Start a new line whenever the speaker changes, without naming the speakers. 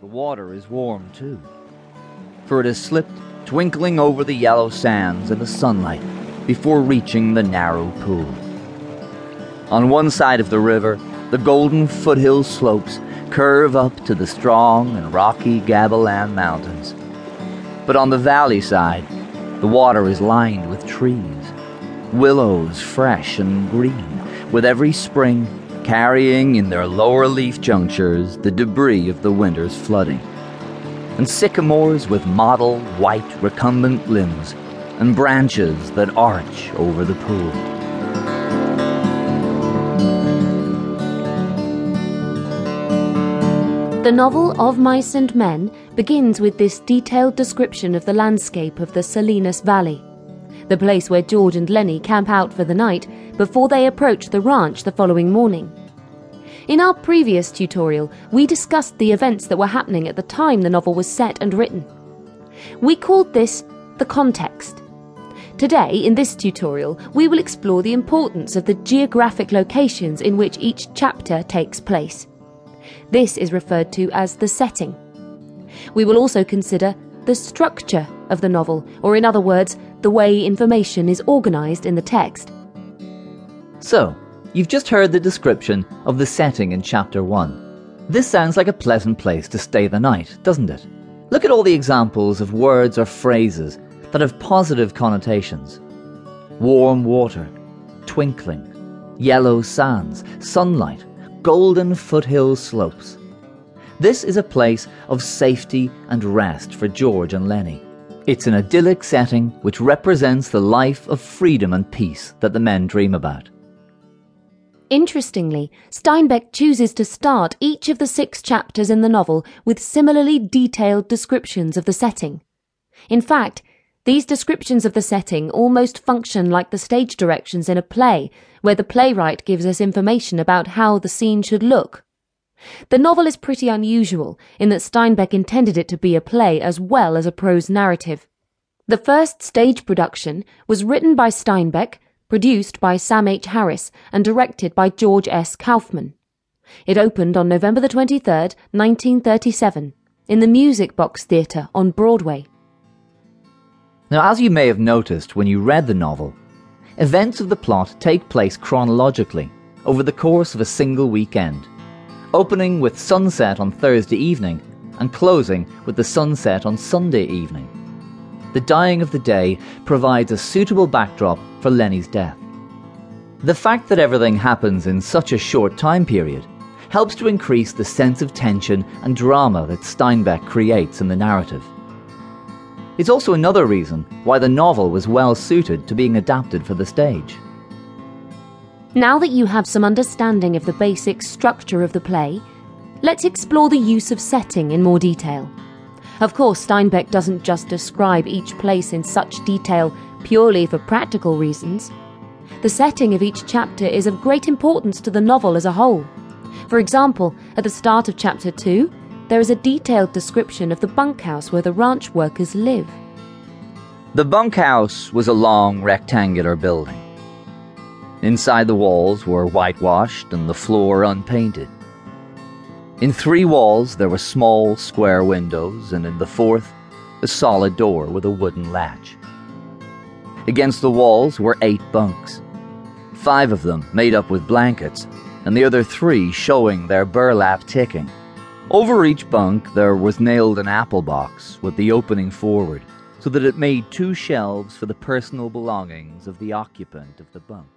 The water is warm too, for it has slipped twinkling over the yellow sands in the sunlight before reaching the narrow pool. On one side of the river, the golden foothill slopes curve up to the strong and rocky Gabilan Mountains. But on the valley side, the water is lined with trees, willows fresh and green, with every spring carrying in their lower leaf junctures the debris of the winter's flooding, and sycamores with mottled white recumbent limbs and branches that arch over the pool.
The novel Of Mice and Men begins with this detailed description of the landscape of the Salinas Valley, the place where George and Lennie camp out for the night before they approach the ranch the following morning. In our previous tutorial, we discussed the events that were happening at the time the novel was set and written. We called this the context. Today, in this tutorial, we will explore the importance of the geographic locations in which each chapter takes place. This is referred to as the setting. We will also consider the structure of the novel, or in other words, the way information is organised in the text.
So, you've just heard the description of the setting in Chapter 1. This sounds like a pleasant place to stay the night, doesn't it? Look at all the examples of words or phrases that have positive connotations warm water, twinkling, yellow sands, sunlight, golden foothill slopes. This is a place of safety and rest for George and Lennie. It's an idyllic setting which represents the life of freedom and peace that the men dream about.
Interestingly, Steinbeck chooses to start each of the six chapters in the novel with similarly detailed descriptions of the setting. In fact, these descriptions of the setting almost function like the stage directions in a play, where the playwright gives us information about how the scene should look. The novel is pretty unusual in that Steinbeck intended it to be a play as well as a prose narrative. The first stage production was written by Steinbeck, produced by Sam H. Harris, and directed by George S. Kaufman. It opened on November the 23rd, 1937, in the Music Box Theatre on Broadway.
Now, as you may have noticed when you read the novel, events of the plot take place chronologically over the course of a single weekend, opening with sunset on Thursday evening and closing with the sunset on Sunday evening. The dying of the day provides a suitable backdrop for Lennie's death. The fact that everything happens in such a short time period helps to increase the sense of tension and drama that Steinbeck creates in the narrative. It's also another reason why the novel was well suited to being adapted for the stage.
Now that you have some understanding of the basic structure of the play, let's explore the use of setting in more detail. Of course, Steinbeck doesn't just describe each place in such detail purely for practical reasons. The setting of each chapter is of great importance to the novel as a whole. For example, at the start of chapter 2, there is a detailed description of the bunkhouse where the ranch workers live.
The bunkhouse was a long rectangular building. Inside the walls were whitewashed and the floor unpainted. In three walls there were small square windows, and in the fourth, a solid door with a wooden latch. Against the walls were eight bunks, five of them made up with blankets, and the other three showing their burlap ticking. Over each bunk there was nailed an apple box with the opening forward, so that it made two shelves for the personal belongings of the occupant of the bunk.